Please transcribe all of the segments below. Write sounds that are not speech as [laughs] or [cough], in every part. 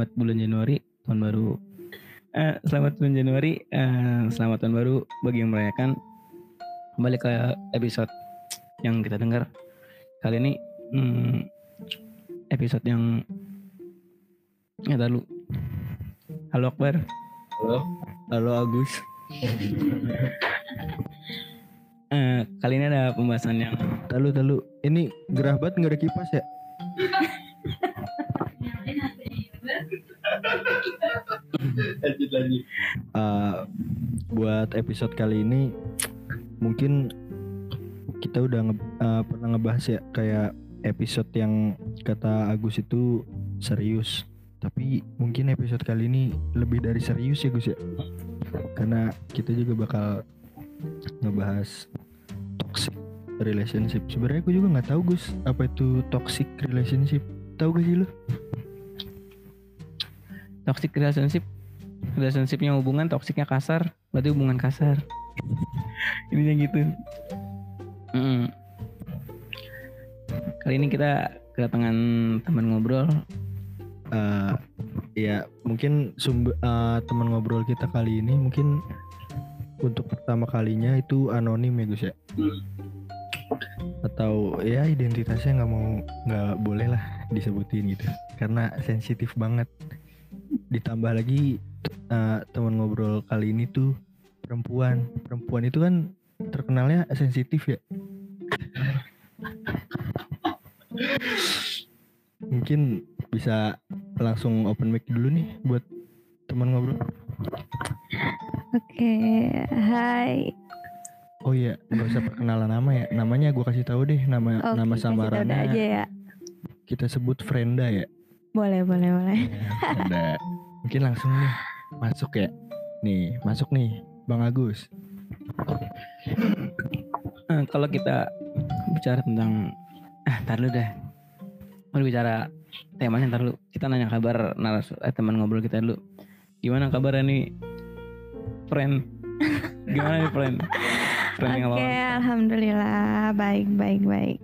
selamat bulan Januari tahun baru. Eh, selamat bulan Januari, eh, selamat tahun baru bagi yang merayakan. Kembali ke episode yang kita dengar kali ini hmm, episode yang ya lalu. Halo Akbar. Halo. Halo Agus. Eh, kali ini ada pembahasan yang Talu talu. Ini gerah banget nggak ada kipas ya? Lanjut lanjut. Eh, buat episode kali ini mungkin kita udah nge- eh, pernah ngebahas ya kayak episode yang kata Agus itu serius. Tapi mungkin episode kali ini lebih dari serius ya Gus ya. Karena kita juga bakal ngebahas toxic relationship. Sebenarnya gue juga nggak tahu Gus apa itu toxic relationship. Tahu gak sih lu? toxic relationship relationshipnya hubungan toksiknya kasar berarti hubungan kasar. Ininya gitu. Mm. kali ini kita kedatangan teman ngobrol. Eh ya mungkin eh, teman ngobrol kita kali ini mungkin untuk pertama kalinya itu anonim ya Gus ya? Atau ya identitasnya nggak mau nggak boleh lah disebutin gitu. Karena sensitif banget. Ditambah lagi eh, teman ngobrol kali ini tuh perempuan. Perempuan itu kan terkenalnya sensitif ya. Mungkin bisa langsung open mic dulu nih buat teman ngobrol. Oke, hai. oh iya nggak usah perkenalan nama ya. Namanya gue kasih tahu deh nama Oke, nama samarannya. aja ya. kita sebut Frenda ya. Boleh, boleh, boleh. Ya, Frenda. Mungkin langsung nih masuk ya? Nih masuk nih Bang Agus. Eh, kalau kita bicara tentang ah tar lu deh. Mau bicara temanya ntar lu kita nanya kabar naras eh, teman ngobrol kita dulu. Gimana kabarnya nih friend? Gimana nih friend? Friend yang Oke, alhamdulillah. Baik, baik, baik.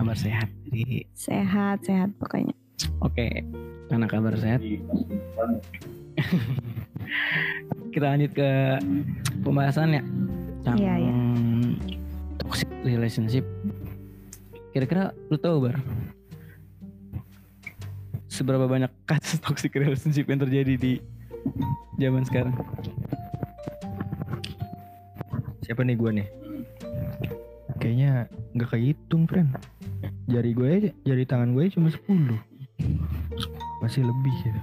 kabar sehat jadi Sehat, sehat pokoknya. Oke karena kabar sehat. [laughs] Kita lanjut ke pembahasan ya tentang Iya, iya. toxic relationship. Kira-kira lu tahu bar? Seberapa banyak kasus [laughs] toxic relationship yang terjadi di zaman sekarang? Siapa nih gue nih? Kayaknya nggak kehitung friend. Jari gue aja jari tangan gue cuma 10 masih lebih gitu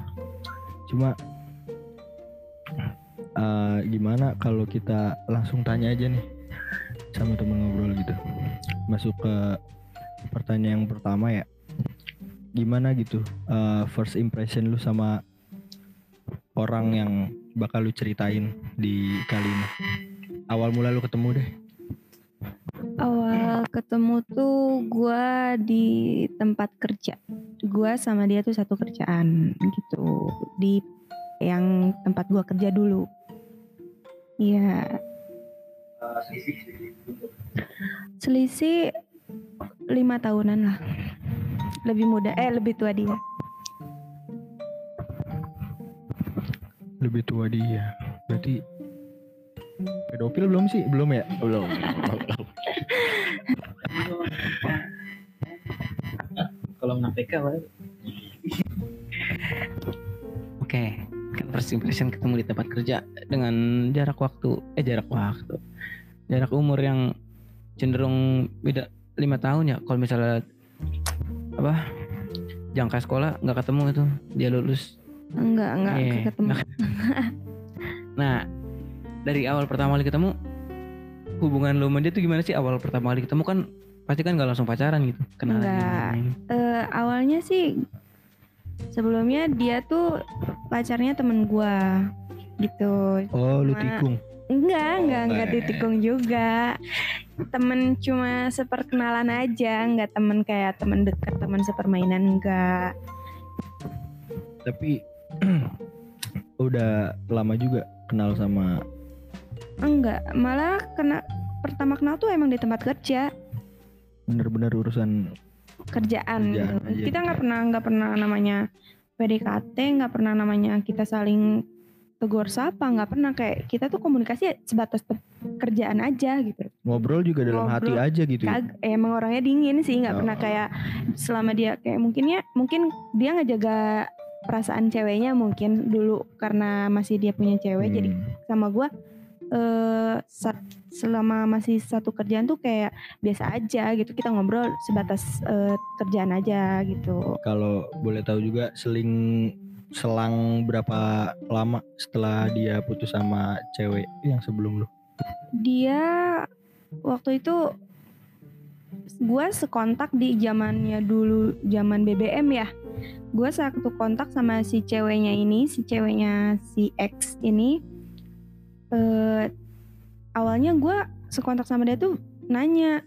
cuma eh, gimana kalau kita langsung tanya aja nih sama temen ngobrol gitu. Masuk ke pertanyaan yang pertama ya. Gimana gitu eh, first impression lu sama orang yang bakal lu ceritain di kali ini? Awal mula lu ketemu deh. Awal ketemu tuh gua di tempat kerja. Gua sama dia tuh satu kerjaan gitu di yang tempat gua kerja dulu. Iya, selisih lima tahunan lah. Lebih muda, eh lebih tua dia. lebih tua dia berarti pedofil belum sih belum ya belum [laughs] Kalau nggak PK oke kan first impression ketemu di tempat kerja dengan jarak waktu eh jarak waktu jarak umur yang cenderung beda lima tahun ya kalau misalnya apa jangka sekolah nggak ketemu itu dia lulus Enggak, enggak Iya, ketemu. nggak- [laughs] nah dari awal pertama kali ketemu hubungan lu sama dia tuh gimana sih awal pertama kali ketemu kan pasti kan nggak langsung pacaran gitu kenalan Nggak. gini. Eh, awalnya sih sebelumnya dia tuh pacarnya temen gua gitu. oh lu tikung Enggak, enggak, Oh, enggak enggak. ditikung juga. Temen cuma seperkenalan aja, enggak temen kayak temen dekat, temen sepermainan enggak. tapi [clears throat] udah lama juga kenal sama Enggak, malah kena pertama kenal tuh emang di tempat kerja, bener-bener urusan kerjaan. Kerjaan gitu. aja. Kita nggak pernah nggak pernah namanya PDKT nggak pernah namanya kita saling tegur sapa nggak pernah kayak kita tuh komunikasi ya sebatas kerjaan aja gitu Ngobrol juga dalam hati Ngobrol. aja gitu. ya? Kag emang orangnya dingin sih nggak Oh. pernah kayak selama dia kayak mungkin ya mungkin dia ngejaga perasaan ceweknya mungkin dulu karena masih dia punya cewek jadi Hmm. sama gua sa- selama masih satu kerjaan tuh kayak biasa aja gitu. Kita ngobrol sebatas eh, kerjaan aja gitu. Kalau boleh tahu juga seling selang berapa lama setelah dia putus sama cewek yang sebelum lu? dia waktu itu gua sekontak di zamannya dulu zaman BBM ya. Gua satu kontak sama si ceweknya ini si ceweknya si X ini eh awalnya gua sekontak sama dia tuh nanya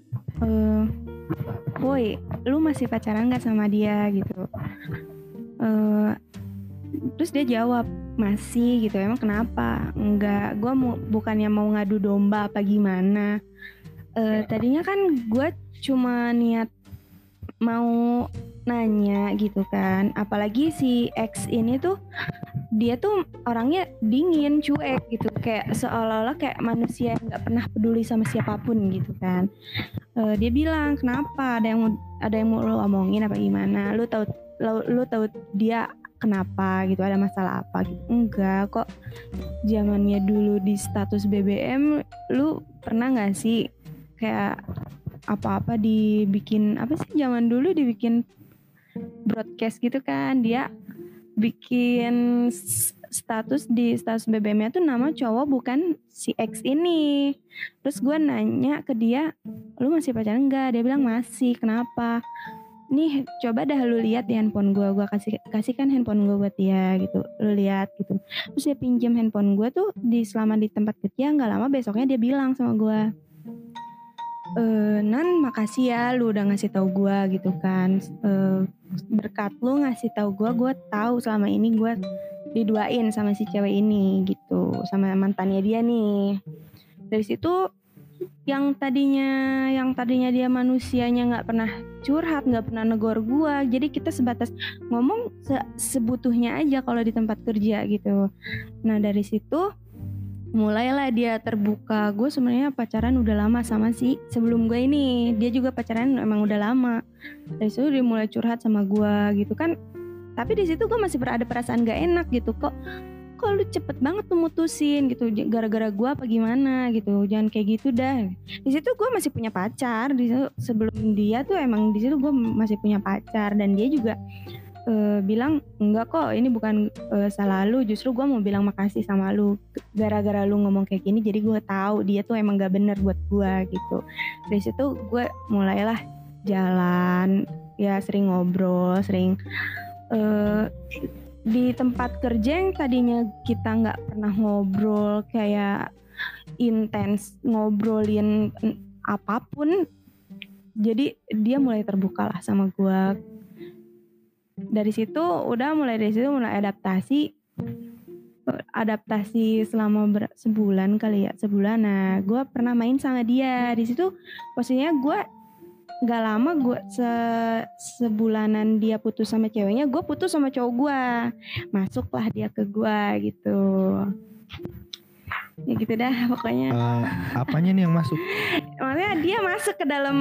woi lu masih pacaran nggak sama dia? gitu. Eh terus dia jawab masih gitu. Emang kenapa? Enggak gue mau bukannya mau ngadu domba apa gimana? Eh tadinya kan gue cuma niat mau nanya gitu kan. Apalagi si X ini tuh dia tuh orangnya dingin cuek gitu. Kayak seolah-olah kayak manusia yang nggak pernah peduli sama siapa pun gitu kan. Eh dia bilang kenapa? Ada yang ada yang mau lo omongin apa gimana? Lu tahu lu, lu tahu dia kenapa gitu? Ada masalah apa gitu? Enggak kok zamannya dulu di status BBM lu pernah nggak sih kayak apa-apa dibikin apa sih zaman dulu dibikin broadcast gitu kan? Dia bikin status di status BBM-nya tuh nama cowok bukan si X ini. Terus gue nanya ke dia lu masih pacaran enggak dia bilang masih kenapa? Nih coba dah lu lihat di handphone gue gue kasih kasihkan handphone gue buat dia gitu. Lu lihat gitu. Terus dia pinjam handphone gue tuh di selama di tempat kerja nggak lama besoknya dia bilang sama gue eh Nan makasih ya lu udah ngasih tahu gue gitu kan. Eh, berkat lu ngasih tahu gue gue tahu selama ini gue diduain sama si cewek ini gitu sama mantannya dia nih. Dari situ yang tadinya yang tadinya dia manusianya nggak pernah curhat nggak pernah negor gua jadi kita sebatas ngomong se- sebutuhnya aja kalau di tempat kerja gitu. Nah dari situ mulailah dia terbuka. Gue sebenarnya pacaran udah lama sama si sebelum gue ini. Dia juga pacaran emang udah lama. Dari situ dia mulai curhat sama gua gitu kan. Tapi di situ gue masih berada perasaan gak enak gitu. Kok kok lu cepet banget tuh mutusin gitu. Gara-gara gua apa gimana gitu. Jangan kayak gitu dah. Di situ gue masih punya pacar. Di situ sebelum dia tuh emang di situ gue masih punya pacar. Dan dia juga eh, bilang enggak kok ini bukan eh, salah lu. Justru gue mau bilang makasih sama lu. Gara-gara lu ngomong kayak gini jadi gue tahu dia tuh emang gak bener buat gue gitu. Dari situ gue mulailah jalan ya sering ngobrol sering eh di tempat kerja yang tadinya kita nggak pernah ngobrol kayak intens ngobrolin apa pun jadi dia mulai terbuka lah sama gua dari situ udah mulai dari situ mulai adaptasi. Adaptasi selama ber- sebulan kali ya sebulan. Nah gua pernah main sama dia. Di situ posisinya gua nggak lama gue se sebulanan dia putus sama ceweknya gue putus sama cowok gue masuklah dia ke gue gitu. Ya gitu dah pokoknya. Eh, apanya nih yang masuk? [laughs] maksudnya dia masuk ke dalam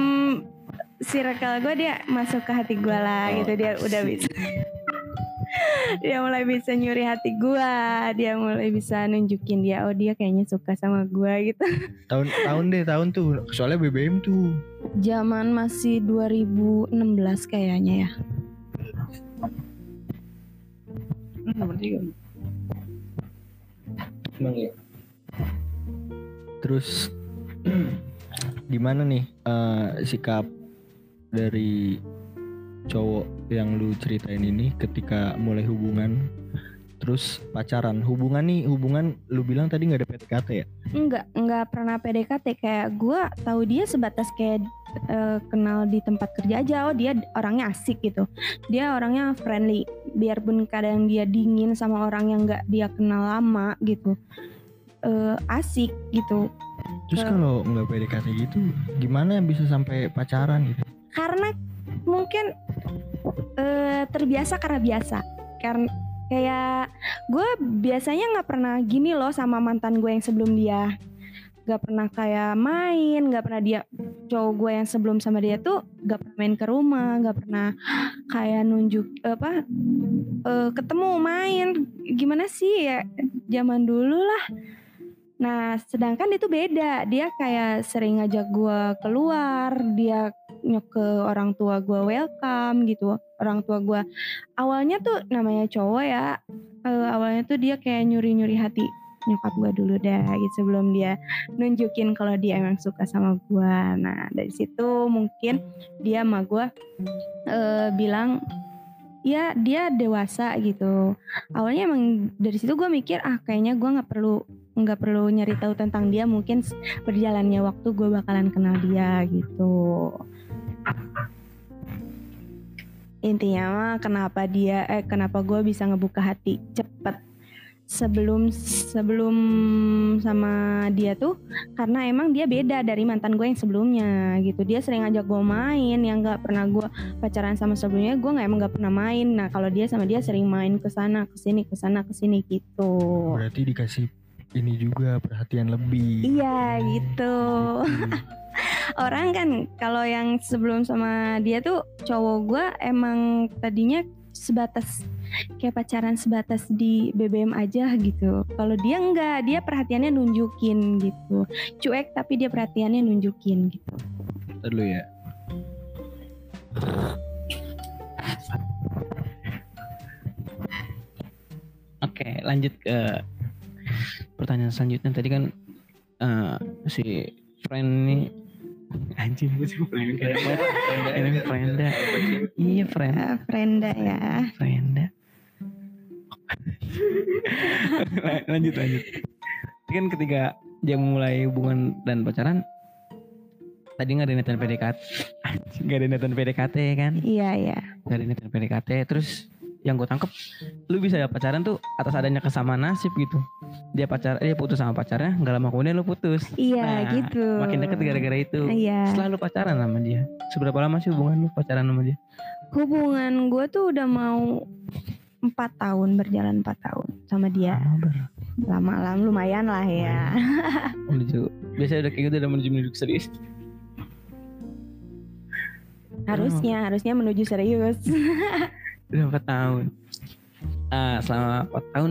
circle gue dia masuk ke hati gue lah Oh, gitu dia udah bisa [laughs] dia mulai bisa nyuri hati gue dia mulai bisa nunjukin dia oh dia kayaknya suka sama gue gitu [laughs] Tahun tahun deh tahun tuh. Soalnya BBM tuh. zaman masih 2016 kayaknya ya Nomor tiga. Emang ya. Terus [clears throat] gimana nih eh, sikap dari cowok yang lu ceritain ini ketika mulai hubungan terus pacaran hubungan nih hubungan lu bilang tadi nggak ada PDKT ya Enggak, enggak pernah PDKT kayak gue tahu dia sebatas kayak eh, kenal di tempat kerja aja. Oh dia orangnya asik gitu. Dia orangnya friendly. Biarpun kadang dia dingin sama orang yang nggak dia kenal lama gitu. Eh, asik gitu. terus Ke- kalau nggak PDKT gitu gimana bisa sampai pacaran gitu Karena mungkin eh, terbiasa karena biasa. karena kayak gue biasanya nggak pernah gini loh sama mantan gue yang sebelum dia. Nggak pernah kayak main nggak pernah dia cowok gue yang sebelum sama dia tuh nggak pernah main ke rumah nggak pernah kayak nunjuk apa eh, ketemu main. Gimana sih ya zaman dulu lah. Nah sedangkan itu beda. Dia kayak sering ngajak gue keluar dia ke orang tua gue welcome gitu. Orang tua gue awalnya tuh namanya cowok ya eh, awalnya tuh dia kayak nyuri nyuri hati nyokap gue dulu dah gitu sebelum dia nunjukin kalau dia emang suka sama gue nah dari situ mungkin dia sama gue eh, bilang ya dia dewasa gitu. Awalnya emang dari situ gue mikir ah kayaknya gue nggak perlu nggak perlu nyari tahu tentang dia mungkin berjalannya waktu gue bakalan kenal dia gitu intinya mah kenapa dia eh kenapa gue bisa ngebuka hati cepet? Sebelum sebelum sama dia tuh karena emang dia beda dari mantan gue yang sebelumnya gitu. Dia sering ngajak gue main yang nggak pernah gue pacaran sama sebelumnya gue nggak emang nggak pernah main. Nah kalau dia sama dia sering main ke sana ke sini ke sana ke sini gitu. Berarti dikasih ini juga perhatian lebih. iya gitu [laughs] orang kan kalau yang sebelum sama dia tuh cowok gue emang tadinya sebatas kayak pacaran sebatas di BBM aja gitu. Kalau dia enggak, dia perhatiannya nunjukin gitu. Cuek tapi dia perhatiannya nunjukin gitu. Ntar dulu ya. [laughs] Oke, lanjut ke pertanyaan selanjutnya. Tadi kan eh, si friend ini anjing gue sih friend ini frienda iya friend. Ah, Frenda ya. frienda lanjut lanjut. Tapi kan ketika dia memulai hubungan dan pacaran tadi nggak ada niatan PDKT Anjing, nggak ada niatan PDKT kan? Iya ya. nggak ada niatan PDKT terus yang gue tangkep lu bisa pacaran tuh atas adanya kesamaan nasib gitu dia pacar dia putus sama pacarnya nggak lama kemudian lu putus Iya Nah, gitu. makin deket gara-gara itu Iya. setelah lu pacaran sama dia seberapa lama sih hubungan lu pacaran sama dia Hubungan gue tuh udah mau empat tahun berjalan empat tahun sama dia. Lama, Ber. Lama-lama lumayan lah ya. menuju [laughs] biasanya udah kayak gitu udah menuju menuju serius harusnya harusnya menuju serius. [laughs] udah empat tahun? Ah selama empat tahun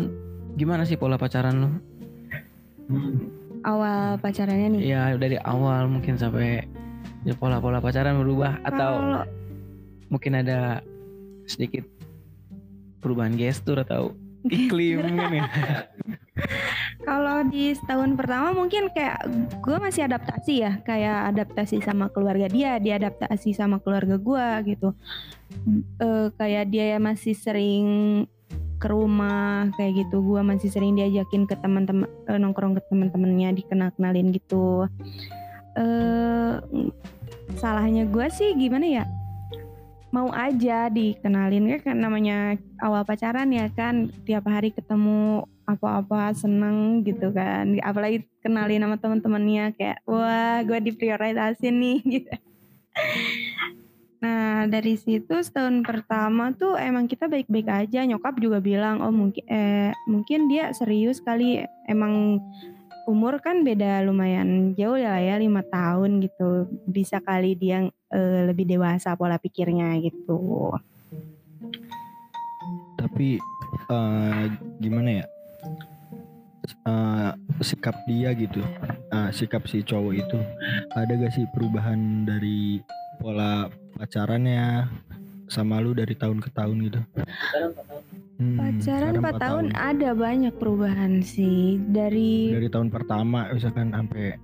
gimana sih pola pacaran lu? Awal pacarannya nih. ya dari awal mungkin sampai ya pola-pola pacaran berubah atau Kalau mungkin ada sedikit perubahan gestur atau [laughs] iklim kan ya [laughs] Kalau di setahun pertama mungkin kayak gue masih adaptasi ya, kayak adaptasi sama keluarga dia, dia adaptasi sama keluarga gue gitu. Eh kayak dia ya masih sering ke rumah kayak gitu, gue masih sering diajakin ke teman-teman eh, nongkrong ke teman-temannya, dikenal kenalin gitu. Eh salahnya gue sih gimana ya? Mau aja dikenalin ya kan namanya awal pacaran ya kan tiap hari ketemu apa-apa seneng gitu kan. Apalagi kenalin sama teman-temannya kayak wah gue diprioritasin nih [laughs] gitu. Nah dari situ setahun pertama tuh emang kita baik-baik aja. Nyokap juga bilang oh mungkin eh mungkin dia serius kali. Emang umur kan beda lumayan jauh ya ya lima tahun gitu. Bisa kali dia eh, lebih dewasa pola pikirnya gitu. Tapi eh, gimana ya? Eh, sikap dia gitu, Ah, sikap si cowok itu ada gak sih perubahan dari pola pacarannya sama lu dari tahun ke tahun gitu? Tahun. Hmm, pacaran sekarang 4 empat tahun ada banyak perubahan sih dari Dari tahun pertama misalkan sampai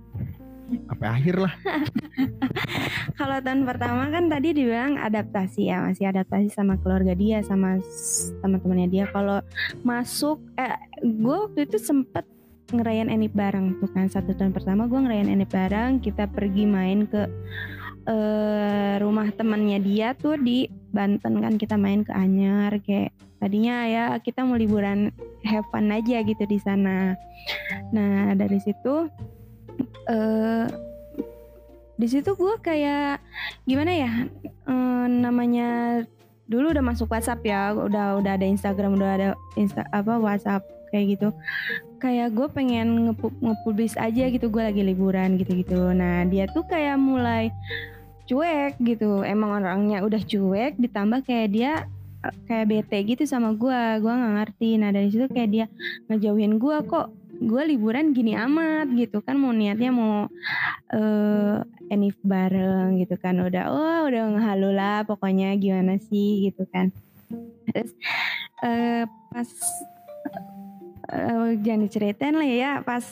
sampai akhir lah. [laughs] Kalau tahun pertama kan tadi dibilang adaptasi ya, masih adaptasi sama keluarga dia, sama teman-temannya dia. Kalau masuk, eh, gue waktu itu sempet ngerayain enip bareng tuh kan satu tahun pertama gue ngerayain enip bareng, kita pergi main ke eh, rumah temannya dia tuh di Banten kan kita main ke Anyar kayak tadinya ya kita mau liburan have fun aja gitu di sana. Nah dari situ eh di situ gue kayak gimana ya eh, namanya dulu udah masuk WhatsApp ya udah udah ada Instagram udah ada Insta apa WhatsApp kayak gitu. Kayak gue pengen ngepu- ngepublis aja gitu gue lagi liburan gitu-gitu. Nah dia tuh kayak mulai cuek gitu. Emang orangnya udah cuek ditambah kayak dia eh, kayak bete gitu sama gue gue nggak ngerti. Nah dari situ kayak dia ngejauhin gue kok gue liburan gini amat gitu kan mau niatnya mau eh enif bareng gitu kan udah oh udah ngehalu lah pokoknya gimana sih gitu kan terus eh pas eh, jangan diceritain lah ya pas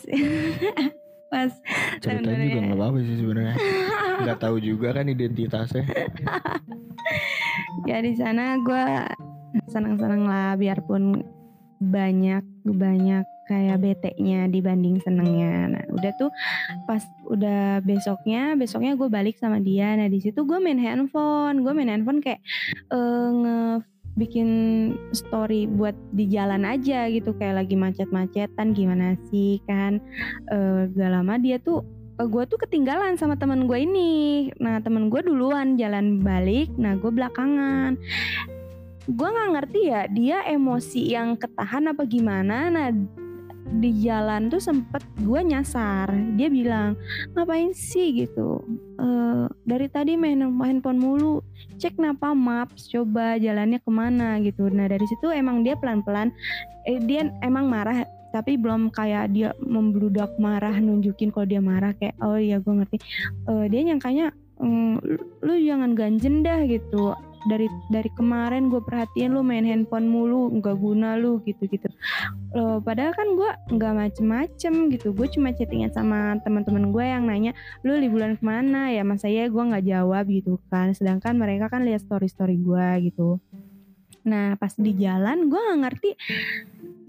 [laughs] pas Ceritain juga nggak apa-apa sih sebenarnya. [laughs] Nggak tahu juga kan identitasnya. ya di sana gue senang-senang lah biarpun banyak banyak kayak bete-nya dibanding senengnya. Nah udah tuh pas udah besoknya besoknya gue balik sama dia. Nah di situ gue main handphone, gue main handphone kayak eh, nge bikin story buat di jalan aja gitu. Kayak lagi macet-macetan gimana sih kan? Eh gak lama dia tuh gue tuh ketinggalan sama temen gue ini. Nah temen gue duluan jalan balik. Nah gue belakangan gue nggak ngerti ya dia emosi yang ketahan apa gimana? Nah di jalan tuh sempet gue nyasar. Dia bilang ngapain sih? gitu. "Eh, dari tadi main handphone mulu. Cek napa maps coba jalannya ke mana? gitu. Nah dari situ emang dia pelan pelan eh, dia emang marah tapi belum kayak dia membludak marah nunjukin kalau dia marah kayak oh iya gue ngerti. Eh, dia nyangkanya "Mm, lu jangan ganjen dah gitu dari dari kemarin gue perhatiin lu main handphone mulu nggak guna lu gitu gitu Loh, padahal kan gue nggak macem-macem gitu. Gue cuma chattingan sama teman-teman gue yang nanya lu liburan ke mana? Ya mas saya gue nggak jawab gitu kan. Sedangkan mereka kan lihat story story gue gitu. Nah pas di jalan gue nggak ngerti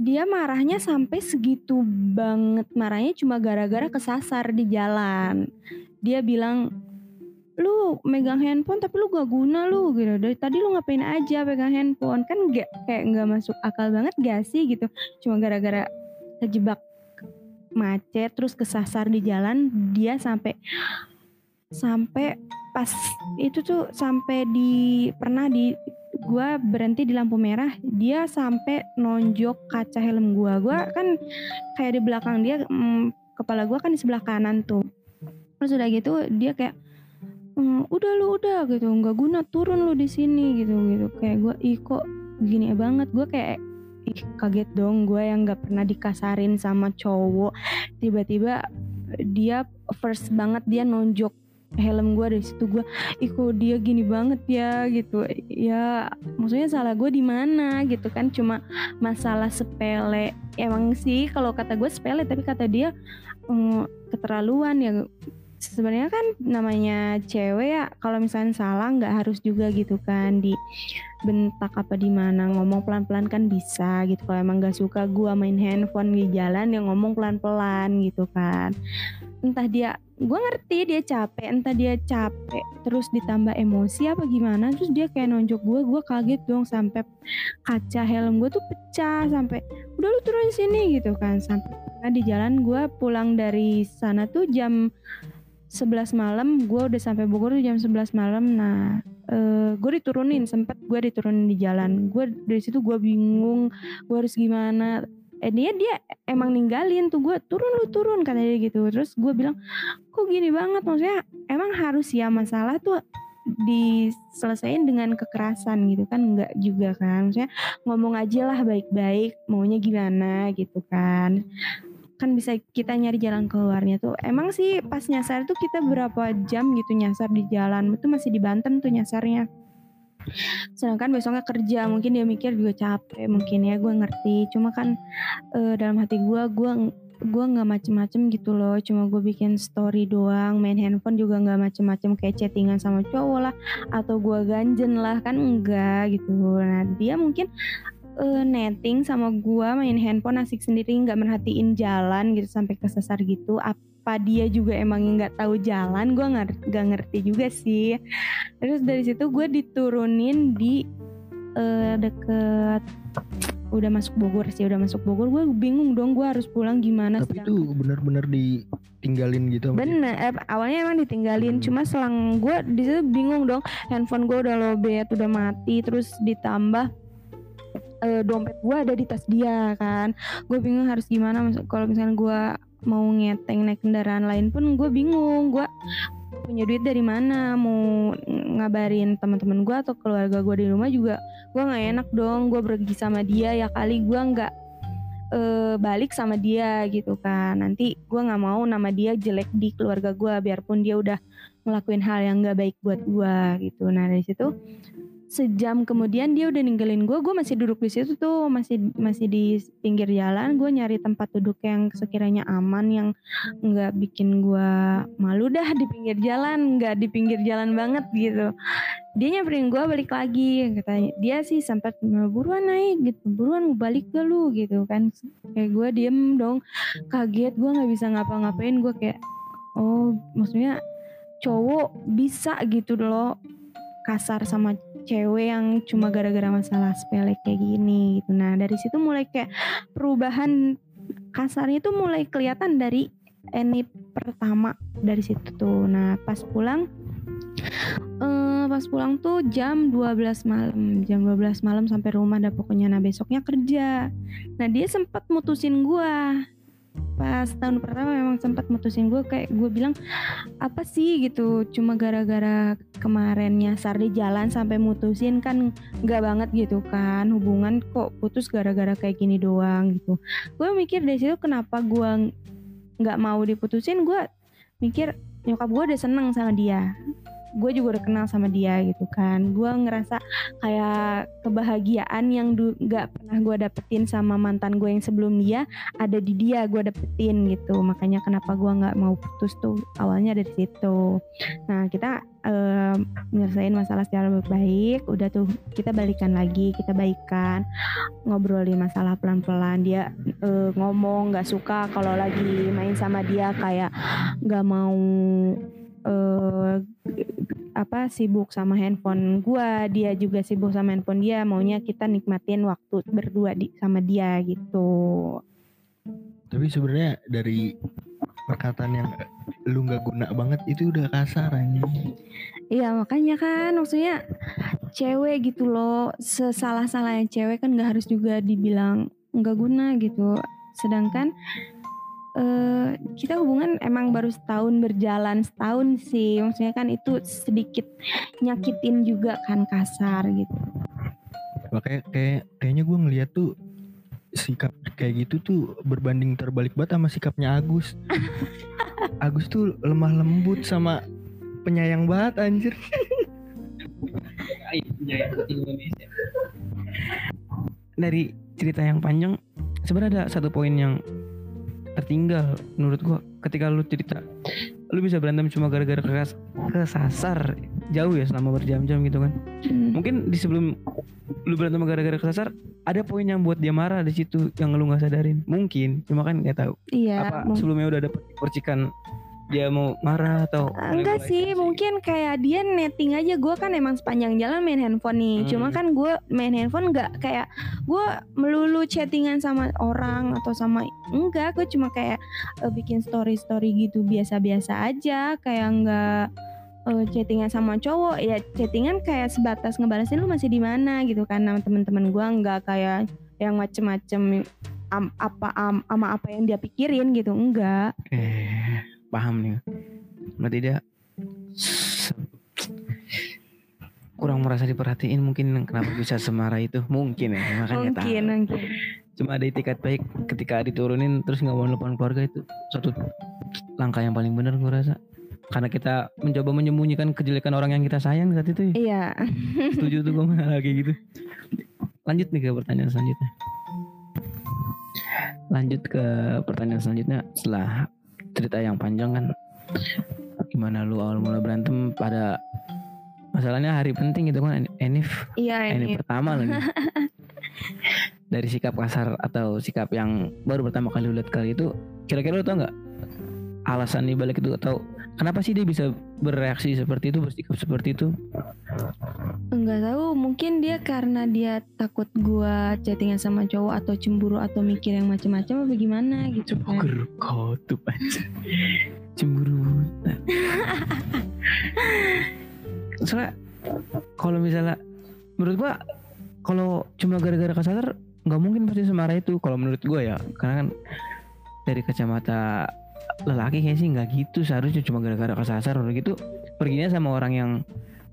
dia marahnya sampai segitu banget. Marahnya cuma gara-gara kesasar di jalan. Dia bilang lu megang handphone tapi lu gak guna lu gitu. Dari tadi lu ngapain aja pegang handphone? Kan gak kayak nggak masuk akal banget gak sih gitu. Cuma gara-gara kejebak macet terus kesasar di jalan dia sampai sampai pas itu tuh sampai di pernah di gua berhenti di lampu merah dia sampai nonjok kaca helm gua. Gua kan kayak di belakang dia mm, kepala gua kan di sebelah kanan tuh. Terus udah gitu dia kayak "Hmm, udah lu udah gitu. Nggak guna turun lu di sini gitu gitu. Kayak gua ih kok gini banget? Gua kayak ih kaget dong gue yang nggak pernah dikasarin sama cowok. Tiba-tiba dia first banget dia nonjok helm gue dari situ. Gue ih kok dia gini banget ya? Gitu. Ya maksudnya salah gue di mana gitu kan. Cuma masalah sepele emang sih kalau kata gue sepele tapi kata dia mm, keterlaluan ya sebenarnya kan namanya cewek ya kalau misalnya salah nggak harus juga gitu kan di bentak apa di mana ngomong pelan-pelan kan bisa gitu. Kalau emang gak suka gua main handphone di jalan ya ngomong pelan-pelan gitu kan. Entah dia gua ngerti dia capek entah dia capek terus ditambah emosi apa gimana terus dia kayak nonjok gua gua kaget dong sampai kaca helm gua tuh pecah sampai udah lu turun sini gitu kan. Sampai karena di jalan gua pulang dari sana tuh jam 11 malam gue udah sampai Bogor tuh jam 11 malam. Nah eh gue diturunin sempet gue diturunin di jalan. Gue dari situ gue bingung gue harus gimana. Eh dia dia emang ninggalin tuh gue turun lu turun katanya gitu. Terus gue bilang kok gini banget? Maksudnya emang harus ya masalah tuh diselesain dengan kekerasan gitu kan? Enggak juga kan? Maksudnya ngomong aja lah baik-baik maunya gimana? gitu kan kan bisa kita nyari jalan keluarnya tuh. Emang sih pas nyasar tuh kita berapa jam gitu nyasar di jalan? Itu masih di Banten tuh nyasarnya. Sedangkan besoknya kerja mungkin dia mikir juga capek mungkin ya gue ngerti. Cuma kan eh, dalam hati gue gue gue nggak macem-macem gitu loh. Cuma gue bikin story doang main handphone juga nggak macem-macem kayak chattingan sama cowok lah atau gue ganjen lah kan enggak gitu. Nah dia mungkin eh, netting sama gua main handphone asik sendiri nggak merhatiin jalan gitu sampai kesasar gitu. Apa dia juga emang nggak tahu jalan? Gua nggak ngerti juga sih. Terus dari situ gue diturunin di eh, deket udah masuk Bogor sih udah masuk Bogor. Gue bingung dong gue harus pulang gimana Tapi itu benar-benar di ditinggalin gitu? Bener, eh, awalnya emang ditinggalin, Hmm. cuma selang gue di situ bingung dong, handphone gue udah lowbat, udah mati, terus ditambah eh, dompet gue ada di tas dia kan, gue bingung harus gimana, kalau misalnya gue mau ngeteng naik kendaraan lain pun gue bingung, gue punya duit dari mana, mau ngabarin teman-teman gue atau keluarga gue di rumah juga, gue nggak enak dong, gue pergi sama dia ya kali gue nggak eh, balik sama dia gitu kan. Nanti gue nggak mau nama dia jelek di keluarga gue biarpun dia udah ngelakuin hal yang nggak baik buat gue gitu. Nah dari situ sejam kemudian dia udah ninggalin gue gue masih duduk di situ tuh masih masih di pinggir jalan gue nyari tempat duduk yang sekiranya aman yang nggak bikin gue malu dah di pinggir jalan nggak di pinggir jalan banget gitu. Dia nyamperin gue balik lagi katanya dia sih sempat buruan naik gitu buruan balik ke lu gitu kan. Kayak gue diem dong kaget gue nggak bisa ngapa-ngapain gue kayak oh maksudnya cowok bisa gitu loh kasar sama cewek yang cuma gara-gara masalah sepele kayak gini gitu. Nah dari situ mulai kayak perubahan kasarnya tuh mulai kelihatan dari Eni pertama dari situ tuh. Nah pas pulang eh pas pulang tuh jam 12 malam. Jam 12 malam sampai rumah dah pokoknya. Nah besoknya kerja. Nah dia sempat mutusin gua pas tahun pertama memang sempat mutusin gue kayak gue bilang apa sih? gitu. Cuma gara-gara kemarin nyasar di jalan sampai mutusin kan nggak banget gitu kan. Hubungan kok putus gara-gara kayak gini doang gitu. Gue mikir dari situ kenapa gue nggak mau diputusin. Gue mikir nyokap gue udah seneng sama dia gue juga udah kenal sama dia gitu kan. Gue ngerasa kayak kebahagiaan yang nggak pernah gue dapetin sama mantan gue yang sebelum dia ada di dia gue dapetin gitu. Makanya kenapa gue nggak mau putus tuh awalnya dari situ. Nah kita eh, nyelesain masalah secara baik udah tuh kita balikan lagi kita baikan. Ngobrolin masalah pelan-pelan. Dia eh, ngomong nggak suka kalau lagi main sama dia kayak nggak mau eh apa sibuk sama handphone gua dia juga sibuk sama handphone dia maunya kita nikmatin waktu berdua di sama dia gitu Tapi sebenarnya dari perkataan yang lu nggak guna banget itu udah kasar anjing. Iya makanya kan maksudnya cewek gitu loh sesalah-salahnya cewek kan nggak harus juga dibilang nggak guna gitu sedangkan eh kita hubungan emang baru setahun berjalan setahun sih maksudnya kan itu sedikit nyakitin juga kan kasar gitu Makanya kayak kayaknya gue ngeliat tuh sikap kayak gitu tuh berbanding terbalik banget sama sikapnya Agus. [laughs] Agus tuh lemah lembut sama penyayang banget anjir. Dari cerita yang panjang sebenarnya ada satu poin yang tertinggal menurut gua ketika lu cerita. Lu bisa berantem cuma gara-gara keras kesasar jauh ya selama berjam-jam gitu kan. Hmm. mungkin di sebelum lu berantem gara-gara kesasar ada poin yang buat dia marah di situ yang lu nggak sadarin. Mungkin cuma kan nggak tahu. Iya apa sebelumnya udah dapet percikan dia mau marah atau Enggak sih, mungkin kayak dia netting aja. Gue kan emang sepanjang jalan main handphone nih. Hmm. Cuma kan gue main handphone nggak kayak gue melulu chattingan sama orang atau sama enggak. Gue cuma kayak eh, bikin story story gitu biasa-biasa aja. Kayak nggak eh, chattingan sama cowok. Ya chattingan kayak sebatas ngebalesin lu masih di mana gitu kan sama teman-teman gue. Nggak kayak yang macem-macem am- apa am- ama apa yang dia pikirin gitu. Enggak. eh paham nih. Berarti dia kurang merasa diperhatiin mungkin kenapa bisa semarah itu. Mungkin ya makanya Mungkin, mungkin. cuma ada itikat baik ketika diturunin terus nggak mau nelfon keluarga itu suatu langkah yang paling benar gue rasa. Karena kita mencoba menyembunyikan kejelekan orang yang kita sayang saat itu ya. Iya. setuju tuh gue malah kayak gitu. Lanjut nih ke pertanyaan selanjutnya. Lanjut ke pertanyaan selanjutnya. Setelah cerita yang panjang kan. Gimana lu awal mula berantem pada masalahnya hari penting gitu kan Enif. Iya ini. pertama lagi. [laughs] Dari sikap kasar atau sikap yang baru pertama kali lu lihat kali itu kira-kira lu tau nggak alasan di balik itu atau kenapa sih dia bisa bereaksi seperti itu bersikap seperti itu Enggak tahu, mungkin dia karena dia takut gua chattingan sama cowok atau cemburu atau mikir yang macam-macam apa gimana gitu kan. Ger kotub aja cemburu buta. soalnya kalau misalnya menurut gua kalau cuma gara-gara kasar nggak mungkin pasti semarah itu kalau menurut gua ya karena kan dari kacamata lelaki kayaknya sih nggak gitu seharusnya cuma gara-gara kasar udah gitu perginya sama orang yang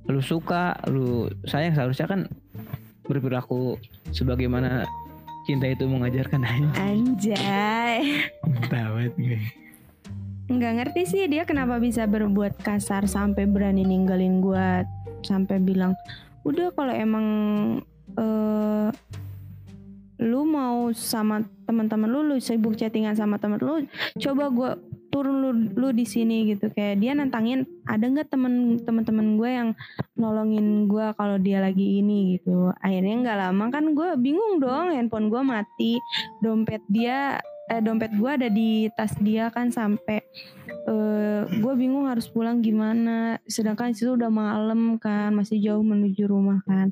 lu suka lu sayang seharusnya kan berperilaku sebagaimana cinta itu mengajarkan aja Anjay. banget gue Nggak ngerti sih dia kenapa bisa berbuat kasar sampai berani ninggalin gua sampai bilang udah kalau emang eh lu mau sama teman-teman lu lu sibuk chattingan sama teman lu coba gua turun lu lu di sini gitu. Kayak dia nantangin ada nggak temen teman-teman gue yang nolongin gua kalau dia lagi ini? Gitu. Akhirnya nggak lama kan gue bingung dong handphone gua mati. Dompet dia eh, dompet gua ada di tas dia kan sampai eh gue bingung harus pulang gimana. Sedangkan itu udah malam kan masih jauh menuju rumah kan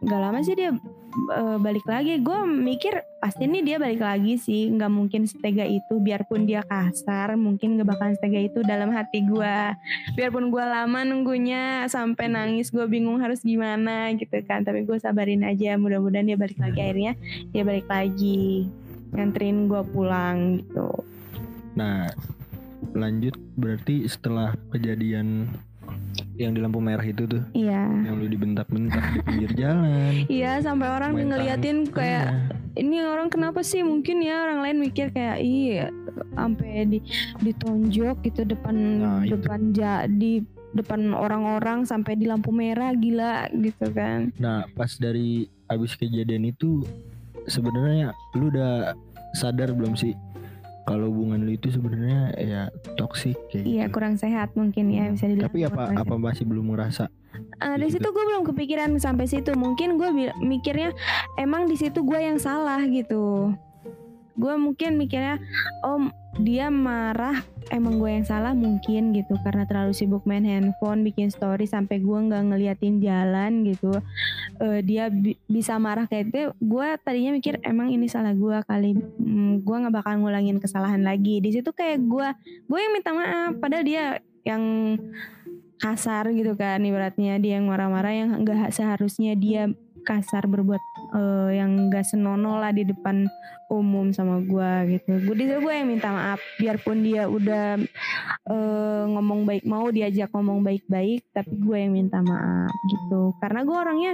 nggak lama sih dia eh, balik lagi. Gue mikir pasti nih dia balik lagi sih. Nggak mungkin setega itu biarpun dia kasar mungkin gak bakalan setega itu dalam hati gue biarpun gue lama nunggunya sampai nangis gue bingung harus gimana gitu kan. Tapi gue sabarin aja mudah-mudahan dia balik lagi. Akhirnya dia balik lagi nganterin gue pulang gitu. Nah, lanjut berarti setelah kejadian yang di lampu merah itu tuh, iya yang lu dibentak-bentak di pinggir jalan. [laughs] Iya sampai orang main ngeliatin kayak Iya. ini orang kenapa sih mungkin ya orang lain mikir kayak iya sampai di ditonjok gitu depan Nah, itu. depan ja, di depan orang-orang sampai di lampu merah gila gitu kan. Nah, pas dari abis kejadian itu sebenarnya lu udah sadar belum sih kalau hubungan lu itu sebenarnya ya toksik kayak Iya gitu. kurang sehat mungkin ya bisa dibilang. Tapi apa kurang apa masih belum ngerasa? Eh, di situ gue belum kepikiran sampai situ. Mungkin gue mikirnya emang di situ gue yang salah gitu. Gue mungkin mikirnya, oh dia marah, emang gue yang salah mungkin gitu karena terlalu sibuk main handphone, bikin story sampai gue nggak ngeliatin jalan gitu. Eh, dia bi- bisa marah kayak itu. Gue tadinya mikir emang ini salah gue kali. Hmm, gue nggak bakal ngulangin kesalahan lagi. Di situ kayak gue, gue yang minta maaf. Padahal dia yang kasar gitu kan ibaratnya dia yang marah-marah yang nggak seharusnya dia kasar berbuat eh, yang nggak senonoh lah di depan umum sama gua gitu. Gue di gue yang minta maaf. Biarpun dia udah eh, ngomong baik mau diajak ngomong baik-baik tapi gue yang minta maaf gitu. Karena gue orangnya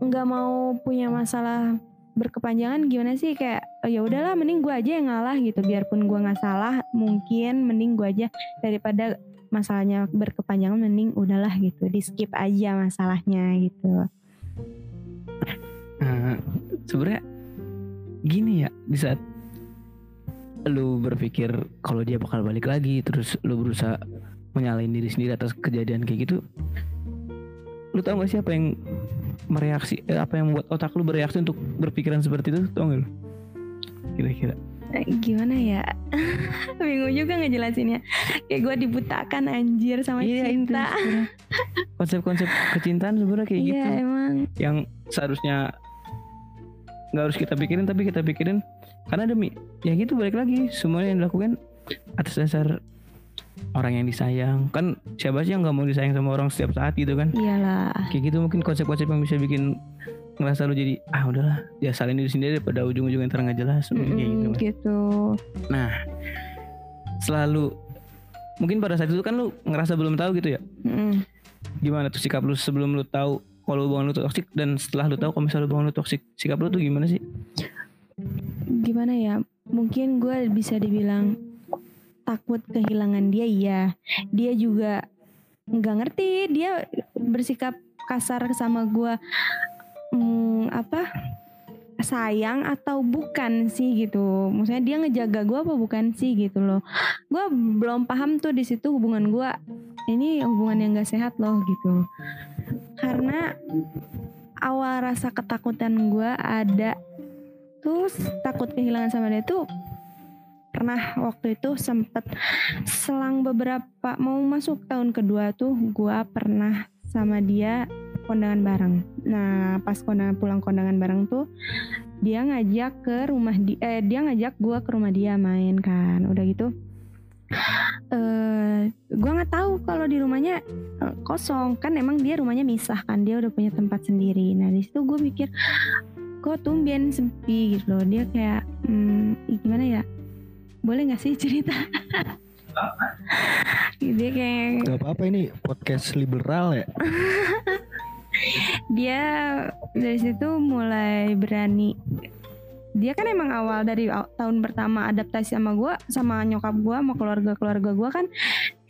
nggak mau punya masalah berkepanjangan gimana sih? Kayak "Oh, ya udahlah mending gue aja yang ngalah gitu. Biarpun gue nggak salah mungkin mending gue aja daripada masalahnya berkepanjangan mending udahlah gitu di skip aja masalahnya gitu Nah, sebenarnya gini ya di saat lu berpikir kalau dia bakal balik lagi terus lu berusaha menyalahin diri sendiri atas kejadian kayak gitu lu tau gak sih apa yang mereaksi eh, apa yang membuat otak lu bereaksi untuk berpikiran seperti itu tau gak lu? Kira-kira. Eh, gimana ya? [laughs] Bingung juga ngejelasinnya. Kayak gue dibutakan anjir sama Iya, cinta. konsep-konsep kecintaan sebenarnya kayak iya gitu. emang. Yang seharusnya nggak harus kita pikirin tapi kita pikirin. Karena demi ya gitu balik lagi. Semuanya yang dilakukan atas dasar orang yang disayang. Kan siapa sih yang nggak mau disayang sama orang setiap saat gitu kan? Iyalah. Kayak gitu mungkin konsep-konsep yang bisa bikin ngerasa lu jadi ah udahlah ya salin diri sendiri daripada ujung-ujungnya ntar nggak jelas. Mungkin kayak gitu kan. gitu. Nah selalu mungkin pada saat itu kan lu ngerasa belum tahu gitu ya? Mm-mm. gimana tuh sikap lu sebelum lu tahu kalau hubungan lu toksik dan setelah lu tahu kalau misalnya hubungan lu toksik sikap lu tuh gimana sih? Gimana ya? Mungkin gue bisa dibilang takut kehilangan dia iya. Dia juga nggak ngerti dia bersikap kasar sama gue hmm, apa sayang atau bukan sih gitu. Maksudnya dia ngejaga gue apa bukan sih gitu loh. Gue belum paham tuh di situ hubungan gue ini hubungan yang gak sehat loh gitu. Karena awal rasa ketakutan gue ada terus takut kehilangan sama dia tuh pernah waktu itu sempet selang beberapa mau masuk tahun kedua tuh gua pernah sama dia kondangan bareng. Nah pas kondangan pulang kondangan bareng tuh dia ngajak ke rumah di eh dia ngajak gua ke rumah dia main kan. Udah gitu eh gua nggak tahu kalau di rumahnya eh, kosong kan emang dia rumahnya misah kan dia udah punya tempat sendiri. Nah di situ gue mikir kok tumben sepi gitu loh dia kayak hmm, gimana ya boleh nggak sih cerita [laughs] dia kayak Gak apa-apa ini podcast liberal ya. [laughs] dia dari situ mulai berani. Dia kan emang awal dari tahun pertama adaptasi sama gua sama nyokap gua sama keluarga keluarga gua kan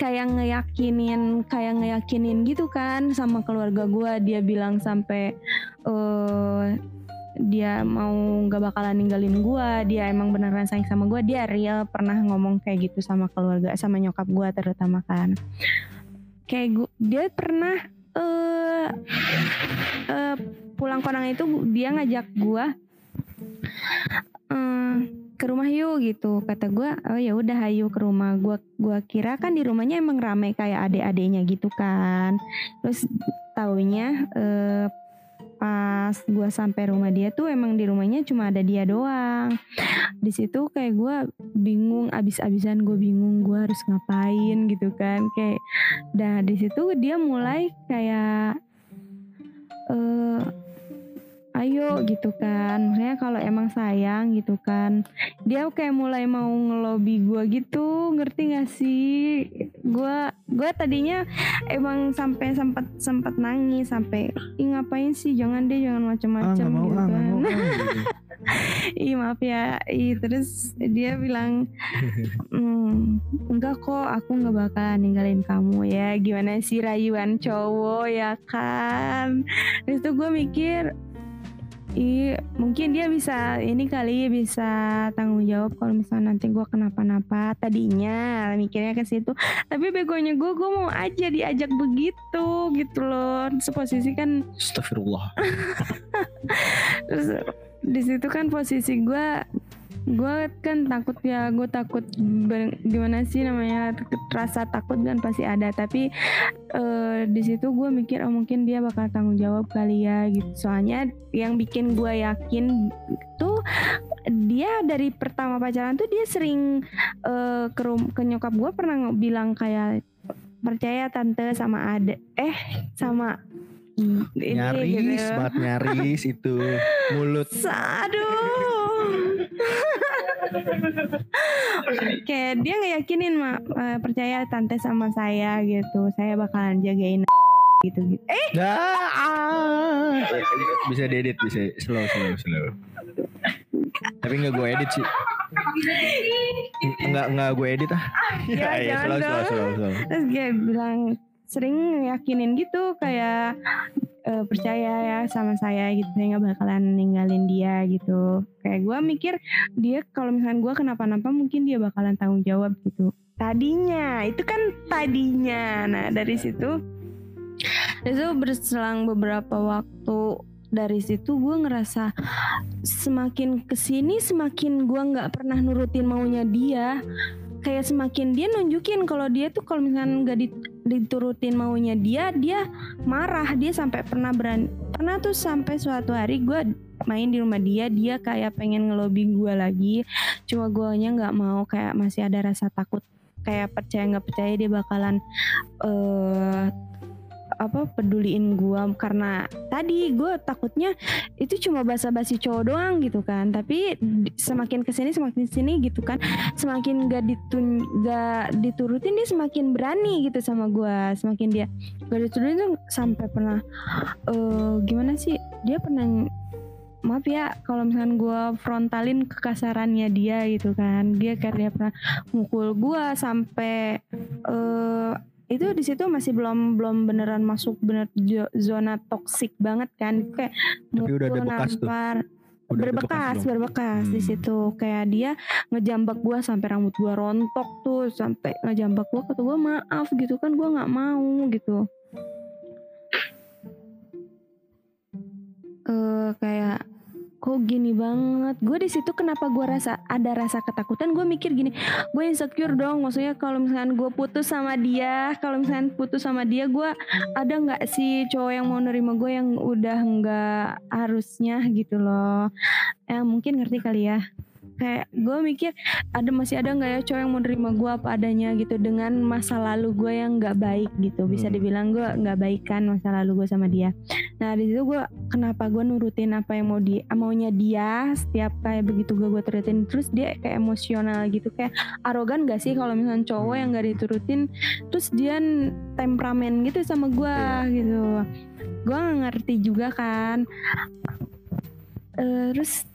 kayak ngeyakinin kayak ngeyakinin gitu kan sama keluarga gua. Dia bilang sampai eh dia mau nggak bakalan ninggalin gua. Dia emang beneran sayang sama gua. Dia real pernah ngomong kayak gitu sama keluarga sama nyokap gua terutama kan. Kayak gua, dia pernah eh eh, pulang kondangan itu dia ngajak gua eh, ke rumah yuk gitu. Kata gua oh ya udah ayo ke rumah. Gua gua kira kan di rumahnya emang rame kayak adik-adiknya gitu kan. Terus taunya eh, pas gua sampai rumah dia tuh emang di rumahnya cuma ada dia doang. Di situ kayak gua bingung abis-abisan gue bingung gua harus ngapain gitu kan kayak Nah di situ dia mulai kayak eh ayo gitu kan, maksudnya kalau emang sayang gitu kan, dia kayak mulai mau ngelobi gua gitu, ngerti gak sih? Gua gua tadinya emang sampai sempat sempat nangis sampai ih ngapain sih jangan deh jangan Ah macem-macem nggak mau gitu ah kan. mau ah. [laughs] gitu. Ih maaf ya, ih terus dia bilang, "Hmm, enggak kok, aku nggak bakalan ninggalin kamu ya. Gimana sih rayuan cowok ya kan? Terus tuh gue mikir, ih mungkin dia bisa ini kali bisa tanggung jawab kalau misalnya nanti gue kenapa-napa. Tadinya mikirnya ke situ, tapi begonya gue, gue mau aja diajak begitu gitu loh. Seposisi kan Astagfirullah. [laughs] terus di situ kan posisi gue gue kan takut ya gue takut gimana sih namanya rasa takut kan pasti ada. Tapi eh, di situ gue mikir oh mungkin dia bakal tanggung jawab kali ya gitu. Soalnya yang bikin gue yakin tuh dia dari pertama pacaran tuh dia sering eh, ke ke nyokap gue pernah bilang kayak percaya tante sama ade eh sama ini nyaris gitu. banget nyaris itu mulut Aduh. Kayak dia ngeyakinin mak eh, percaya tante sama saya gitu. Saya bakalan jagain [laughs] gitu gitu. Eh Ah, eh, bisa diedit bisa slow slow slow. Tapi nggak gue edit sih. Nggak nggak gue edit ah. [laughs] Ya, Iya, jangan slow, slow slow slow. terus dia bilang sering ngeyakinin gitu kayak eh, percaya ya sama saya gitu saya nggak bakalan ninggalin dia gitu. Kayak gue mikir dia kalau misalnya gue kenapa-napa mungkin dia bakalan tanggung jawab gitu. Tadinya itu kan tadinya. Nah dari situ itu berselang beberapa waktu dari situ gue ngerasa semakin ke sini semakin gue nggak pernah nurutin maunya dia kayak semakin dia nunjukin kalau dia tuh kalau misalnya nggak dit- diturutin maunya dia dia marah. Dia sampai pernah berani pernah tuh sampai suatu hari gue main di rumah dia dia kayak pengen ngelobi gue lagi. Cuma guanya nggak mau kayak masih ada rasa takut kayak percaya nggak percaya dia bakalan eh apa peduliin gua karena tadi gue takutnya itu cuma basa-basi cowok doang gitu kan. Tapi semakin ke sini semakin sini gitu kan. Semakin gak ditun gak diturutin dia semakin berani gitu sama gua. Semakin dia gak diturutin tuh sampai pernah eh gimana sih? Dia pernah maaf ya kalau misalkan gua frontalin kekasarannya dia gitu kan. Dia kayak dia pernah mukul gua sampai eh itu di situ masih belum belum beneran masuk bener zona toksik banget kan. Kayak Tapi udah ada bekas tuh. nampar, Udah ada berbekas berbekas di Hmm. situ. Kayak dia ngejambak gua sampai rambut gua rontok tuh sampai ngejambak gua kata gua maaf gitu kan gua nggak mau gitu. Eh kayak kok gini banget? Gue di situ kenapa gue rasa ada rasa ketakutan gue mikir gini gue insecure dong. Maksudnya kalau misalkan gue putus sama dia kalau misalkan putus sama dia gue ada nggak sih cowok yang mau nerima gue yang udah nggak harusnya gitu loh? Yang mungkin ngerti kali ya kayak gue mikir ada masih ada nggak ya cowok yang mau nerima gue apa adanya? Gitu dengan masa lalu gue yang nggak baik gitu. Bisa Hmm. dibilang gue nggak baik kan masa lalu gue sama dia. Nah di situ gue kenapa gue nurutin apa yang mau dia maunya dia setiap kayak begitu gue gue turutin terus dia kayak emosional gitu kayak arogan gak sih kalau misalnya cowok yang gak diturutin? Terus dia temperamen gitu sama gue gitu. Gue nggak ngerti juga kan. Eh, terus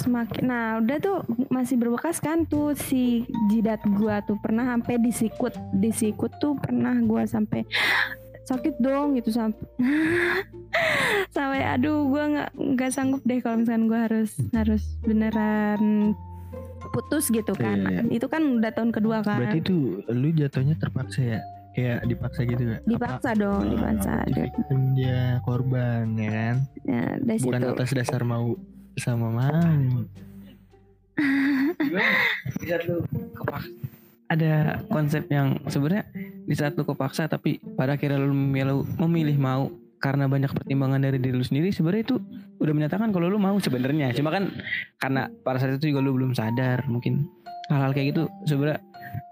semakin nah udah tuh masih berbekas kan tuh si jidat gua tuh pernah sampai disikut disikut tuh pernah gua sampai sakit dong gitu sampai [laughs] sampai aduh gua nggak nggak sanggup deh kalau misalkan gua harus harus beneran putus gitu kan Iya, itu kan udah tahun kedua kan Berarti itu lu jatuhnya terpaksa ya? Kayak dipaksa gitu gak? dipaksa dong dipaksa dia korban ya kan? ya, dari Bukan situ atas dasar mau sama? Di saat lu kepaksa. ada konsep yang sebenarnya di saat lu kepaksa tapi pada akhirnya lu memilih, memilih mau karena banyak pertimbangan dari diri lu sendiri sebenarnya itu udah menyatakan kalau lu mau sebenarnya cuma kan karena pada saat itu juga lu belum sadar mungkin hal-hal kayak gitu sebenarnya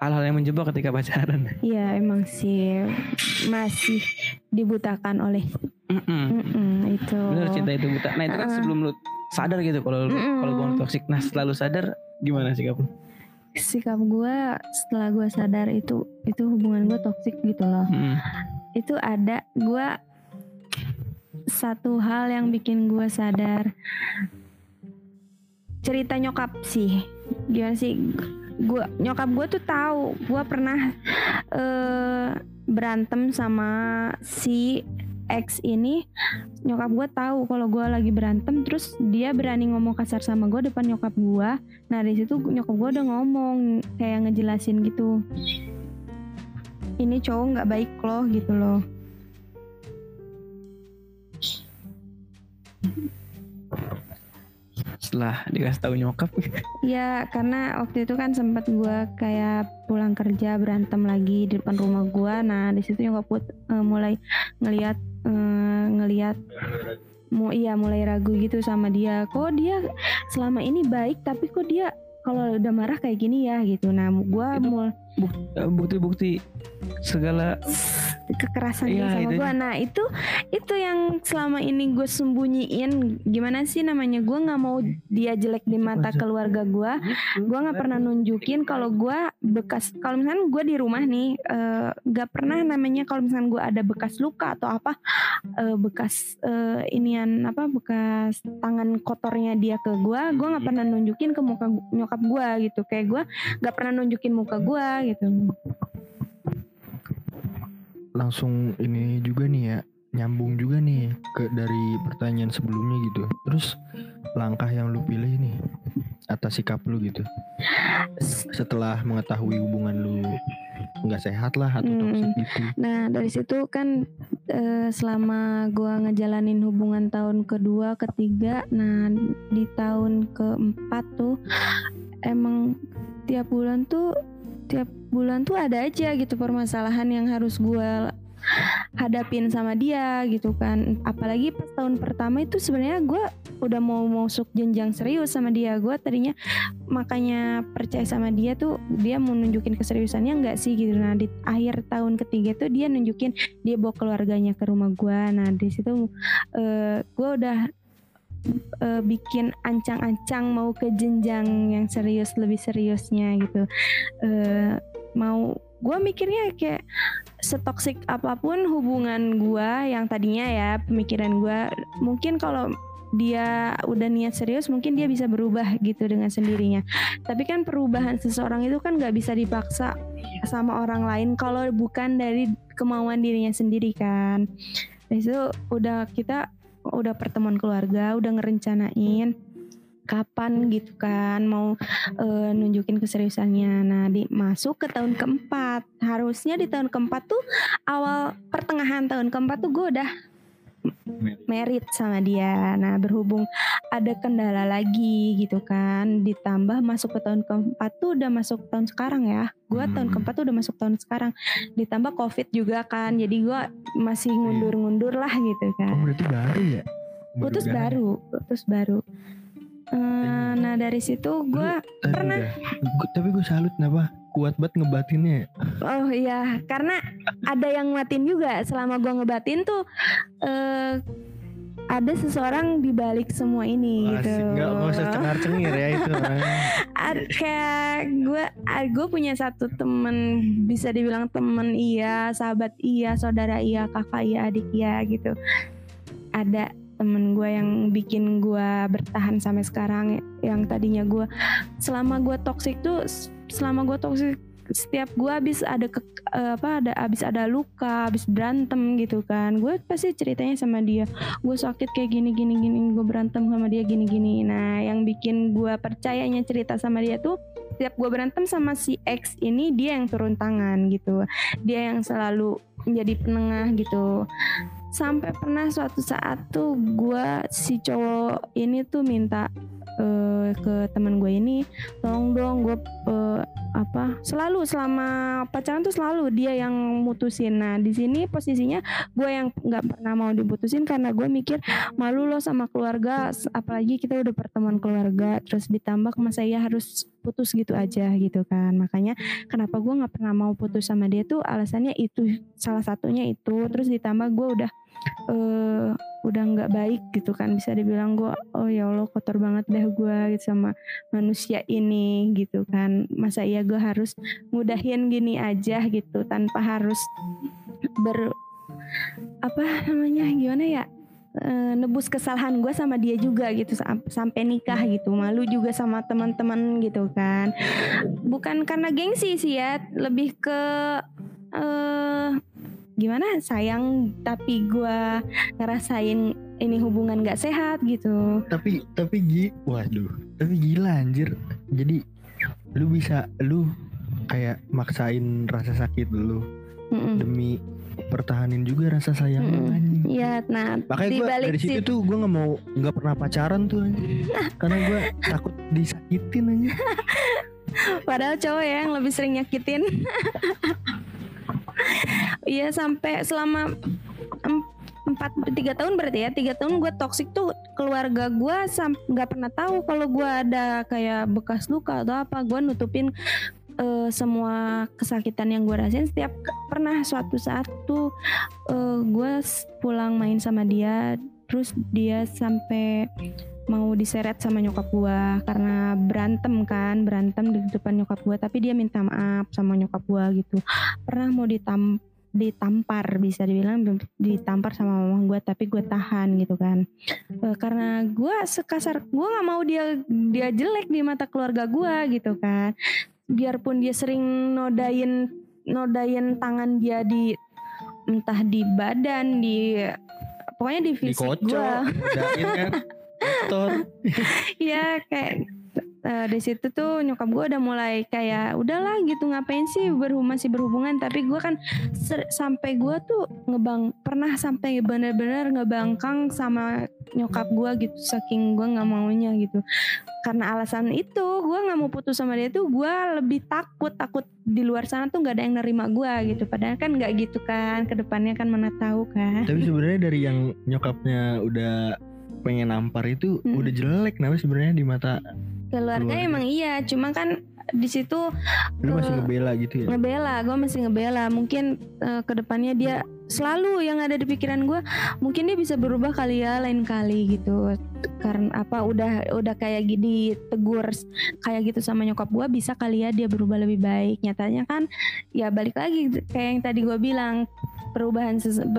hal-hal yang menjebak ketika pacaran Iya emang sih masih dibutakan oleh Mm-mm. Mm-mm, itu. bener cinta itu buta nah itu kan Uh-uh. sebelum lu sadar gitu kalau lu Mm-mm. kalau gua toksik nah setelah lu sadar gimana sikap lu Sikap gue setelah gue sadar itu itu hubungan gue toksik gitu loh. Mm-mm. Itu ada gue satu hal yang bikin gue sadar cerita nyokap sih gimana sih gue nyokap gue tuh tahu gue pernah eh, berantem sama si ex ini nyokap gue tahu kalau gue lagi berantem terus dia berani ngomong kasar sama gue depan nyokap gue nah di situ nyokap gue udah ngomong kayak ngejelasin gitu. Ini cowok nggak baik loh gitu loh. Setelah dikasih tahu nyokap. Ya karena waktu itu kan sempat gua kayak pulang kerja berantem lagi di depan rumah gua. Nah di situ nyokap gue eh, mulai ngelihat eh, ngelihat mau iya mulai ragu gitu sama dia. Kok dia selama ini baik tapi kok dia kalau udah marah kayak gini ya gitu. Nah mul Eh, bukti-bukti segala kekerasan dia sama gua. Nah itu itu yang selama ini gue sembunyiin. Gimana sih namanya? Gua nggak mau dia jelek di mata keluarga gua. gue nggak pernah nunjukin kalau gue bekas kalau misalnya gue di rumah nih eh, nggak pernah namanya kalau misalnya gue ada bekas luka atau apa eh, bekas eh, inian apa bekas tangan kotornya dia ke gue gue nggak pernah nunjukin ke muka nyokap gue gitu kayak gue nggak pernah nunjukin muka gue gitu Langsung ini juga nih ya nyambung juga nih ke dari pertanyaan sebelumnya gitu. Terus langkah yang lu pilih nih atas sikap lu gitu. Setelah mengetahui hubungan lu nggak sehat lah atau Hmm. toksik gitu. Nah dari situ kan eh, selama gua ngejalanin hubungan tahun kedua, ketiga, nah di tahun keempat tuh emang tiap bulan tuh tiap bulan tuh ada aja gitu permasalahan yang harus gua hadapin sama dia gitu kan. Apalagi pas tahun pertama itu sebenarnya gua udah mau masuk jenjang serius sama dia. Gua tadinya makanya percaya sama dia tuh dia mau nunjukin keseriusannya nggak sih gitu. Nah di akhir tahun ketiga tuh dia nunjukin dia bawa keluarganya ke rumah gua. Nah di situ eh, gua udah eh, bikin ancang-ancang mau ke jenjang yang serius lebih seriusnya gitu. Eh, mau gua mikirnya kayak setoksik apa pun hubungan gua yang tadinya ya pemikiran gua mungkin kalau dia udah niat serius mungkin dia bisa berubah gitu dengan sendirinya. Tapi kan perubahan seseorang itu kan nggak bisa dipaksa sama orang lain kalau bukan dari kemauan dirinya sendiri kan. Dari situ udah kita udah pertemuan keluarga udah ngerencanain kapan gitu kan mau eh, nunjukin keseriusannya. Nah di masuk ke tahun keempat. Harusnya di tahun keempat tuh awal pertengahan tahun keempat tuh gue udah merit sama dia. Nah berhubung ada kendala lagi gitu kan ditambah masuk ke tahun keempat tuh udah masuk tahun sekarang ya tahun Hmm. keempat tuh udah masuk tahun sekarang ditambah covid juga kan jadi gue masih ngundur-ngundur lah gitu Oh kan berarti baru ya? putus baru putus baru Eh, nah dari situ gue pernah. udah. Gua- tapi gue salut kenapa kuat banget ngebatinnya. ya. Oh iya, karena ada yang nguatin juga selama gua ngebatin tuh eh ada seseorang di balik semua ini gitu. Asik, nggak nggak usah cengar cengir ya itu. Ad- kayak gue gue punya satu temen bisa dibilang temen iya, sahabat iya, saudara iya, kakak iya, adik iya gitu. Ada temen gue yang bikin gue bertahan sampai sekarang yang tadinya gue selama gue toxic tuh selama gue toxic setiap gue habis ada ke, eh, apa ada habis ada luka habis berantem gitu kan gue pasti ceritanya sama dia. Gue sakit kayak gini gini gini gue berantem sama dia gini gini. Nah yang bikin gue percayanya cerita sama dia tuh setiap gue berantem sama si X ini dia yang turun tangan gitu. Dia yang selalu menjadi penengah gitu. Sampai pernah suatu saat tuh gue si cowok ini tuh minta eh, ke teman gue ini tolong dong gue eh, apa selalu selama pacaran tuh selalu dia yang mutusin. Nah di sini posisinya gue yang nggak pernah mau diputusin karena gue mikir malu loh sama keluarga apalagi kita udah pertemuan keluarga terus ditambah masa iya harus putus gitu aja gitu kan. Makanya kenapa gue nggak pernah mau putus sama dia tuh alasannya itu salah satunya itu. Terus ditambah gue udah eh udah nggak baik gitu kan. Bisa dibilang gue oh ya allah kotor banget dah gue gitu sama manusia ini gitu kan. Masa iya gue harus mudahin gini aja gitu tanpa harus ber apa namanya gimana ya Eh, nebus kesalahan gue sama dia juga gitu sam- sampai nikah gitu malu juga sama teman-teman gitu kan. Bukan karena gengsi sih ya lebih ke eh gimana sayang tapi gue ngerasain ini hubungan gak sehat gitu tapi tapi gi, waduh, tapi gila anjir. Jadi lu bisa lu kayak maksain rasa sakit lu Mm-mm. demi pertahanin juga rasa sayang Mm-mm. anjing. Iya, nah Makanya gue dari situ tuh gue nggak mau nggak pernah pacaran tuh anjing. [laughs] karena gue takut disakitin aja. padahal cowok ya yang lebih sering nyakitin. [laughs] Iya sampai selama em- empat tiga tahun berarti ya. Tiga tahun gue toksik tuh keluarga gue nggak pernah tahu kalau gue ada kayak bekas luka atau apa. Gue nutupin eh, semua kesakitan yang gue rasain setiap pernah suatu saat tuh gue pulang main sama dia. Terus dia sampai mau diseret sama nyokap gua karena berantem kan berantem di depan nyokap gua tapi dia minta maaf sama nyokap gua gitu. Pernah mau ditam ditampar bisa dibilang ditampar sama mama gua tapi gue tahan gitu kan. Eh, karena gua sekasar gua nggak mau dia dia jelek di mata keluarga gua gitu kan. Biarpun dia sering nodain nodain tangan dia di entah di badan di pokoknya di fisik kan. [laughs] Kotor. [laughs] Iya kayak eh, di situ tuh nyokap gue udah mulai kayak udahlah gitu ngapain sih berhubungan masih berhubungan? Tapi gue kan sampai gue tuh ngebang pernah sampai bener-bener ngebangkang sama nyokap gue gitu saking gue nggak maunya gitu. Karena alasan itu gue nggak mau putus sama dia tuh gue lebih takut takut di luar sana tuh nggak ada yang nerima gue gitu. Padahal kan nggak gitu kan ke depannya kan mana tahu kan. Tapi sebenarnya dari yang nyokapnya udah pengen nampar itu Mm. udah jelek kenapa sebenarnya di mata keluarga Keluarga. emang iya cuma kan di situ lu masih Eh, ngebela gitu ya? ngebela gue masih ngebela mungkin eh, ke depannya dia selalu yang ada di pikiran gue mungkin dia bisa berubah kali ya lain kali gitu karena apa udah udah kayak gini tegur kayak gitu sama nyokap gue bisa kali ya dia berubah lebih baik nyatanya kan ya balik lagi kayak yang tadi gue bilang perubahan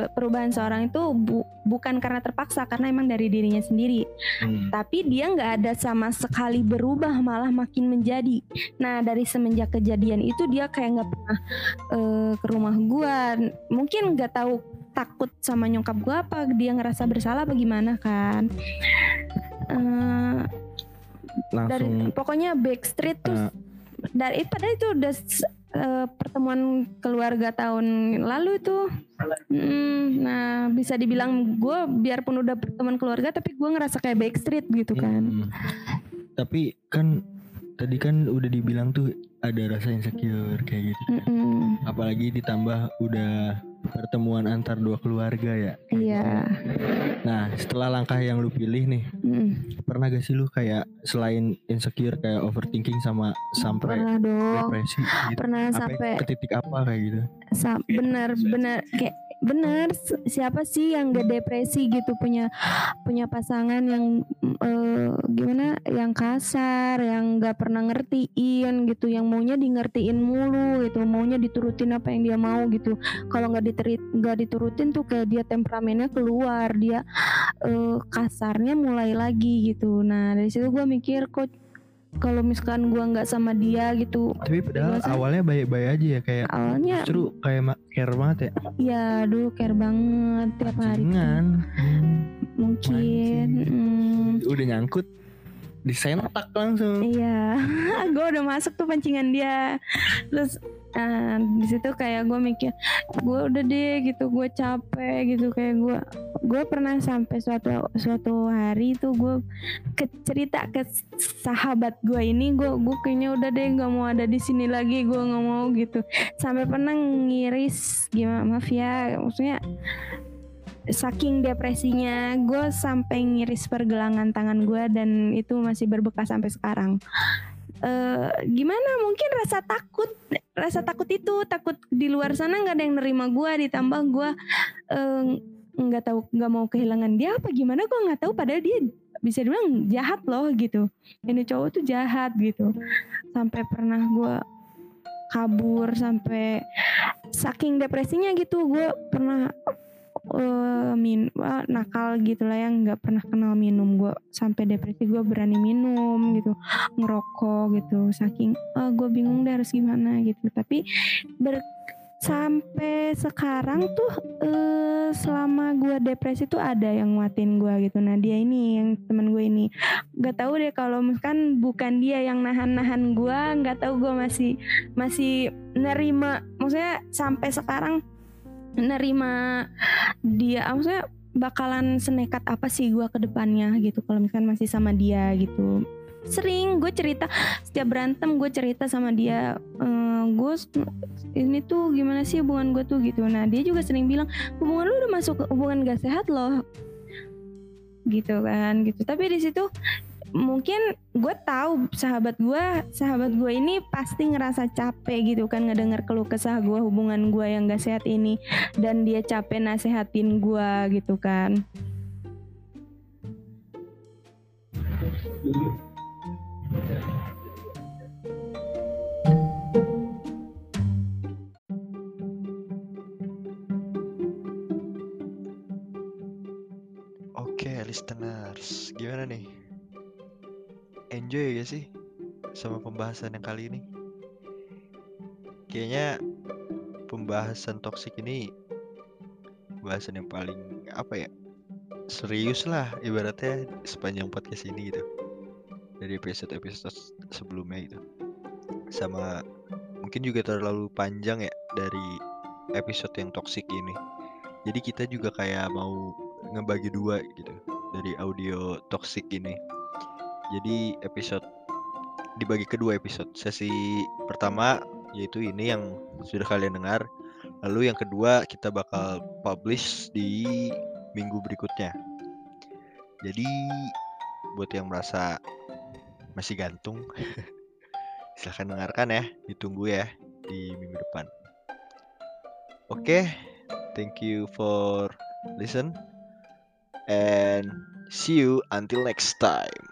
perubahan seorang itu bu- bukan karena terpaksa karena emang dari dirinya sendiri Hmm. tapi dia nggak ada sama sekali berubah malah makin menjadi nah dari semenjak kejadian itu dia kayak nggak pernah eh, ke rumah gua mungkin nggak tahu takut sama nyokap gua apa dia ngerasa bersalah bagaimana kan Eh, dari pokoknya backstreet tuh Eh. dari padahal itu udah eh, pertemuan keluarga tahun lalu tuh. Mm, nah bisa dibilang gue biarpun udah pertemuan keluarga tapi gue ngerasa kayak backstreet gitu kan. Hmm. Tapi kan tadi kan udah dibilang tuh ada rasa insecure kayak gitu. kan. Apalagi ditambah udah pertemuan antar dua keluarga ya. Iya. Nah, setelah langkah yang lu pilih nih, Mm. pernah gak sih lu kayak selain insecure kayak overthinking sama sampai Pernah dong. depresi gitu? Pernah Sampai sampai ke titik apa kayak gitu? sa- bener bener kayak bener s- siapa sih yang gak depresi gitu punya punya pasangan yang eh, gimana yang kasar yang gak pernah ngertiin gitu yang maunya di ngertiin mulu gitu maunya diturutin apa yang dia mau gitu. Kalau nggak diterit nggak diturutin tuh kayak dia temperamennya keluar dia eh, kasarnya mulai lagi gitu. Nah dari situ gue mikir kok kalau misalkan gua nggak sama dia gitu Tapi padahal Masa? awalnya baik-baik aja ya kayak awalnya justru kayak ma- care banget ya. ya dulu care banget tiap hari Jangan. mungkin mm, Udah nyangkut disentak langsung. Iya, [laughs] gue udah masuk tuh pancingan dia. Terus eh, di situ kayak gue mikir, gue udah deh gitu, gue capek gitu kayak gue, gue pernah sampai suatu suatu hari tuh gue ke cerita ke sahabat gue ini, gue gue kayaknya udah deh nggak mau ada di sini lagi, gue nggak mau gitu. Sampai pernah ngiris gimana maaf ya, maksudnya saking depresinya gue sampai ngiris pergelangan tangan gue dan itu masih berbekas sampai sekarang eh gimana? Mungkin rasa takut. Rasa takut itu takut di luar sana nggak ada yang nerima gue ditambah gue eh, nggak tahu nggak mau kehilangan dia apa gimana gue nggak tahu. Padahal dia bisa dibilang jahat loh gitu. Ini cowok tuh jahat gitu. Sampai pernah gue kabur sampai saking depresinya gitu. Gue pernah eh min wah, nakal gitu lah yang nggak pernah kenal minum. Gue sampai depresi gue berani minum gitu ngerokok gitu saking ah gue bingung deh harus gimana gitu. Tapi ber sampai sekarang tuh eh selama gue depresi tuh ada yang nguatin gue gitu. Nah dia ini yang teman gue ini. Nggak tahu deh kalau misalkan bukan dia yang nahan-nahan gue nggak tahu gue masih masih nerima. Maksudnya sampai sekarang nerima dia maksudnya bakalan senekat apa sih gua ke depannya gitu kalau misalkan masih sama dia gitu. Sering gue cerita setiap berantem gue cerita sama dia gue ini tuh gimana sih hubungan gue tuh gitu. Nah dia juga sering bilang hubungan lu udah masuk hubungan gak sehat loh. Gitu kan gitu. Tapi di situ mungkin gue tahu sahabat gue sahabat gue ini pasti ngerasa capek gitu kan ngedenger keluh kesah gue hubungan gue yang gak sehat ini dan dia capek nasehatin gue gitu kan Oke, listeners, gimana nih? Enjoy gak sih sama pembahasan yang kali ini? Kayaknya pembahasan toksik ini pembahasan yang paling apa ya? Serius lah ibaratnya sepanjang podcast ini gitu. Dari episode-episode sebelumnya gitu. Sama mungkin juga terlalu panjang ya dari episode yang toksik ini. Jadi kita juga kayak mau ngebagi dua gitu dari audio toxic ini. Jadi episode dibagi ke dua episode. Sesi pertama yaitu ini yang sudah kalian dengar. Lalu yang kedua kita bakal publish di minggu berikutnya. Jadi buat yang merasa masih gantung [laughs] silahkan dengarkan ya, ditunggu ya di minggu depan. Oke, thank you for listen and see you until next time.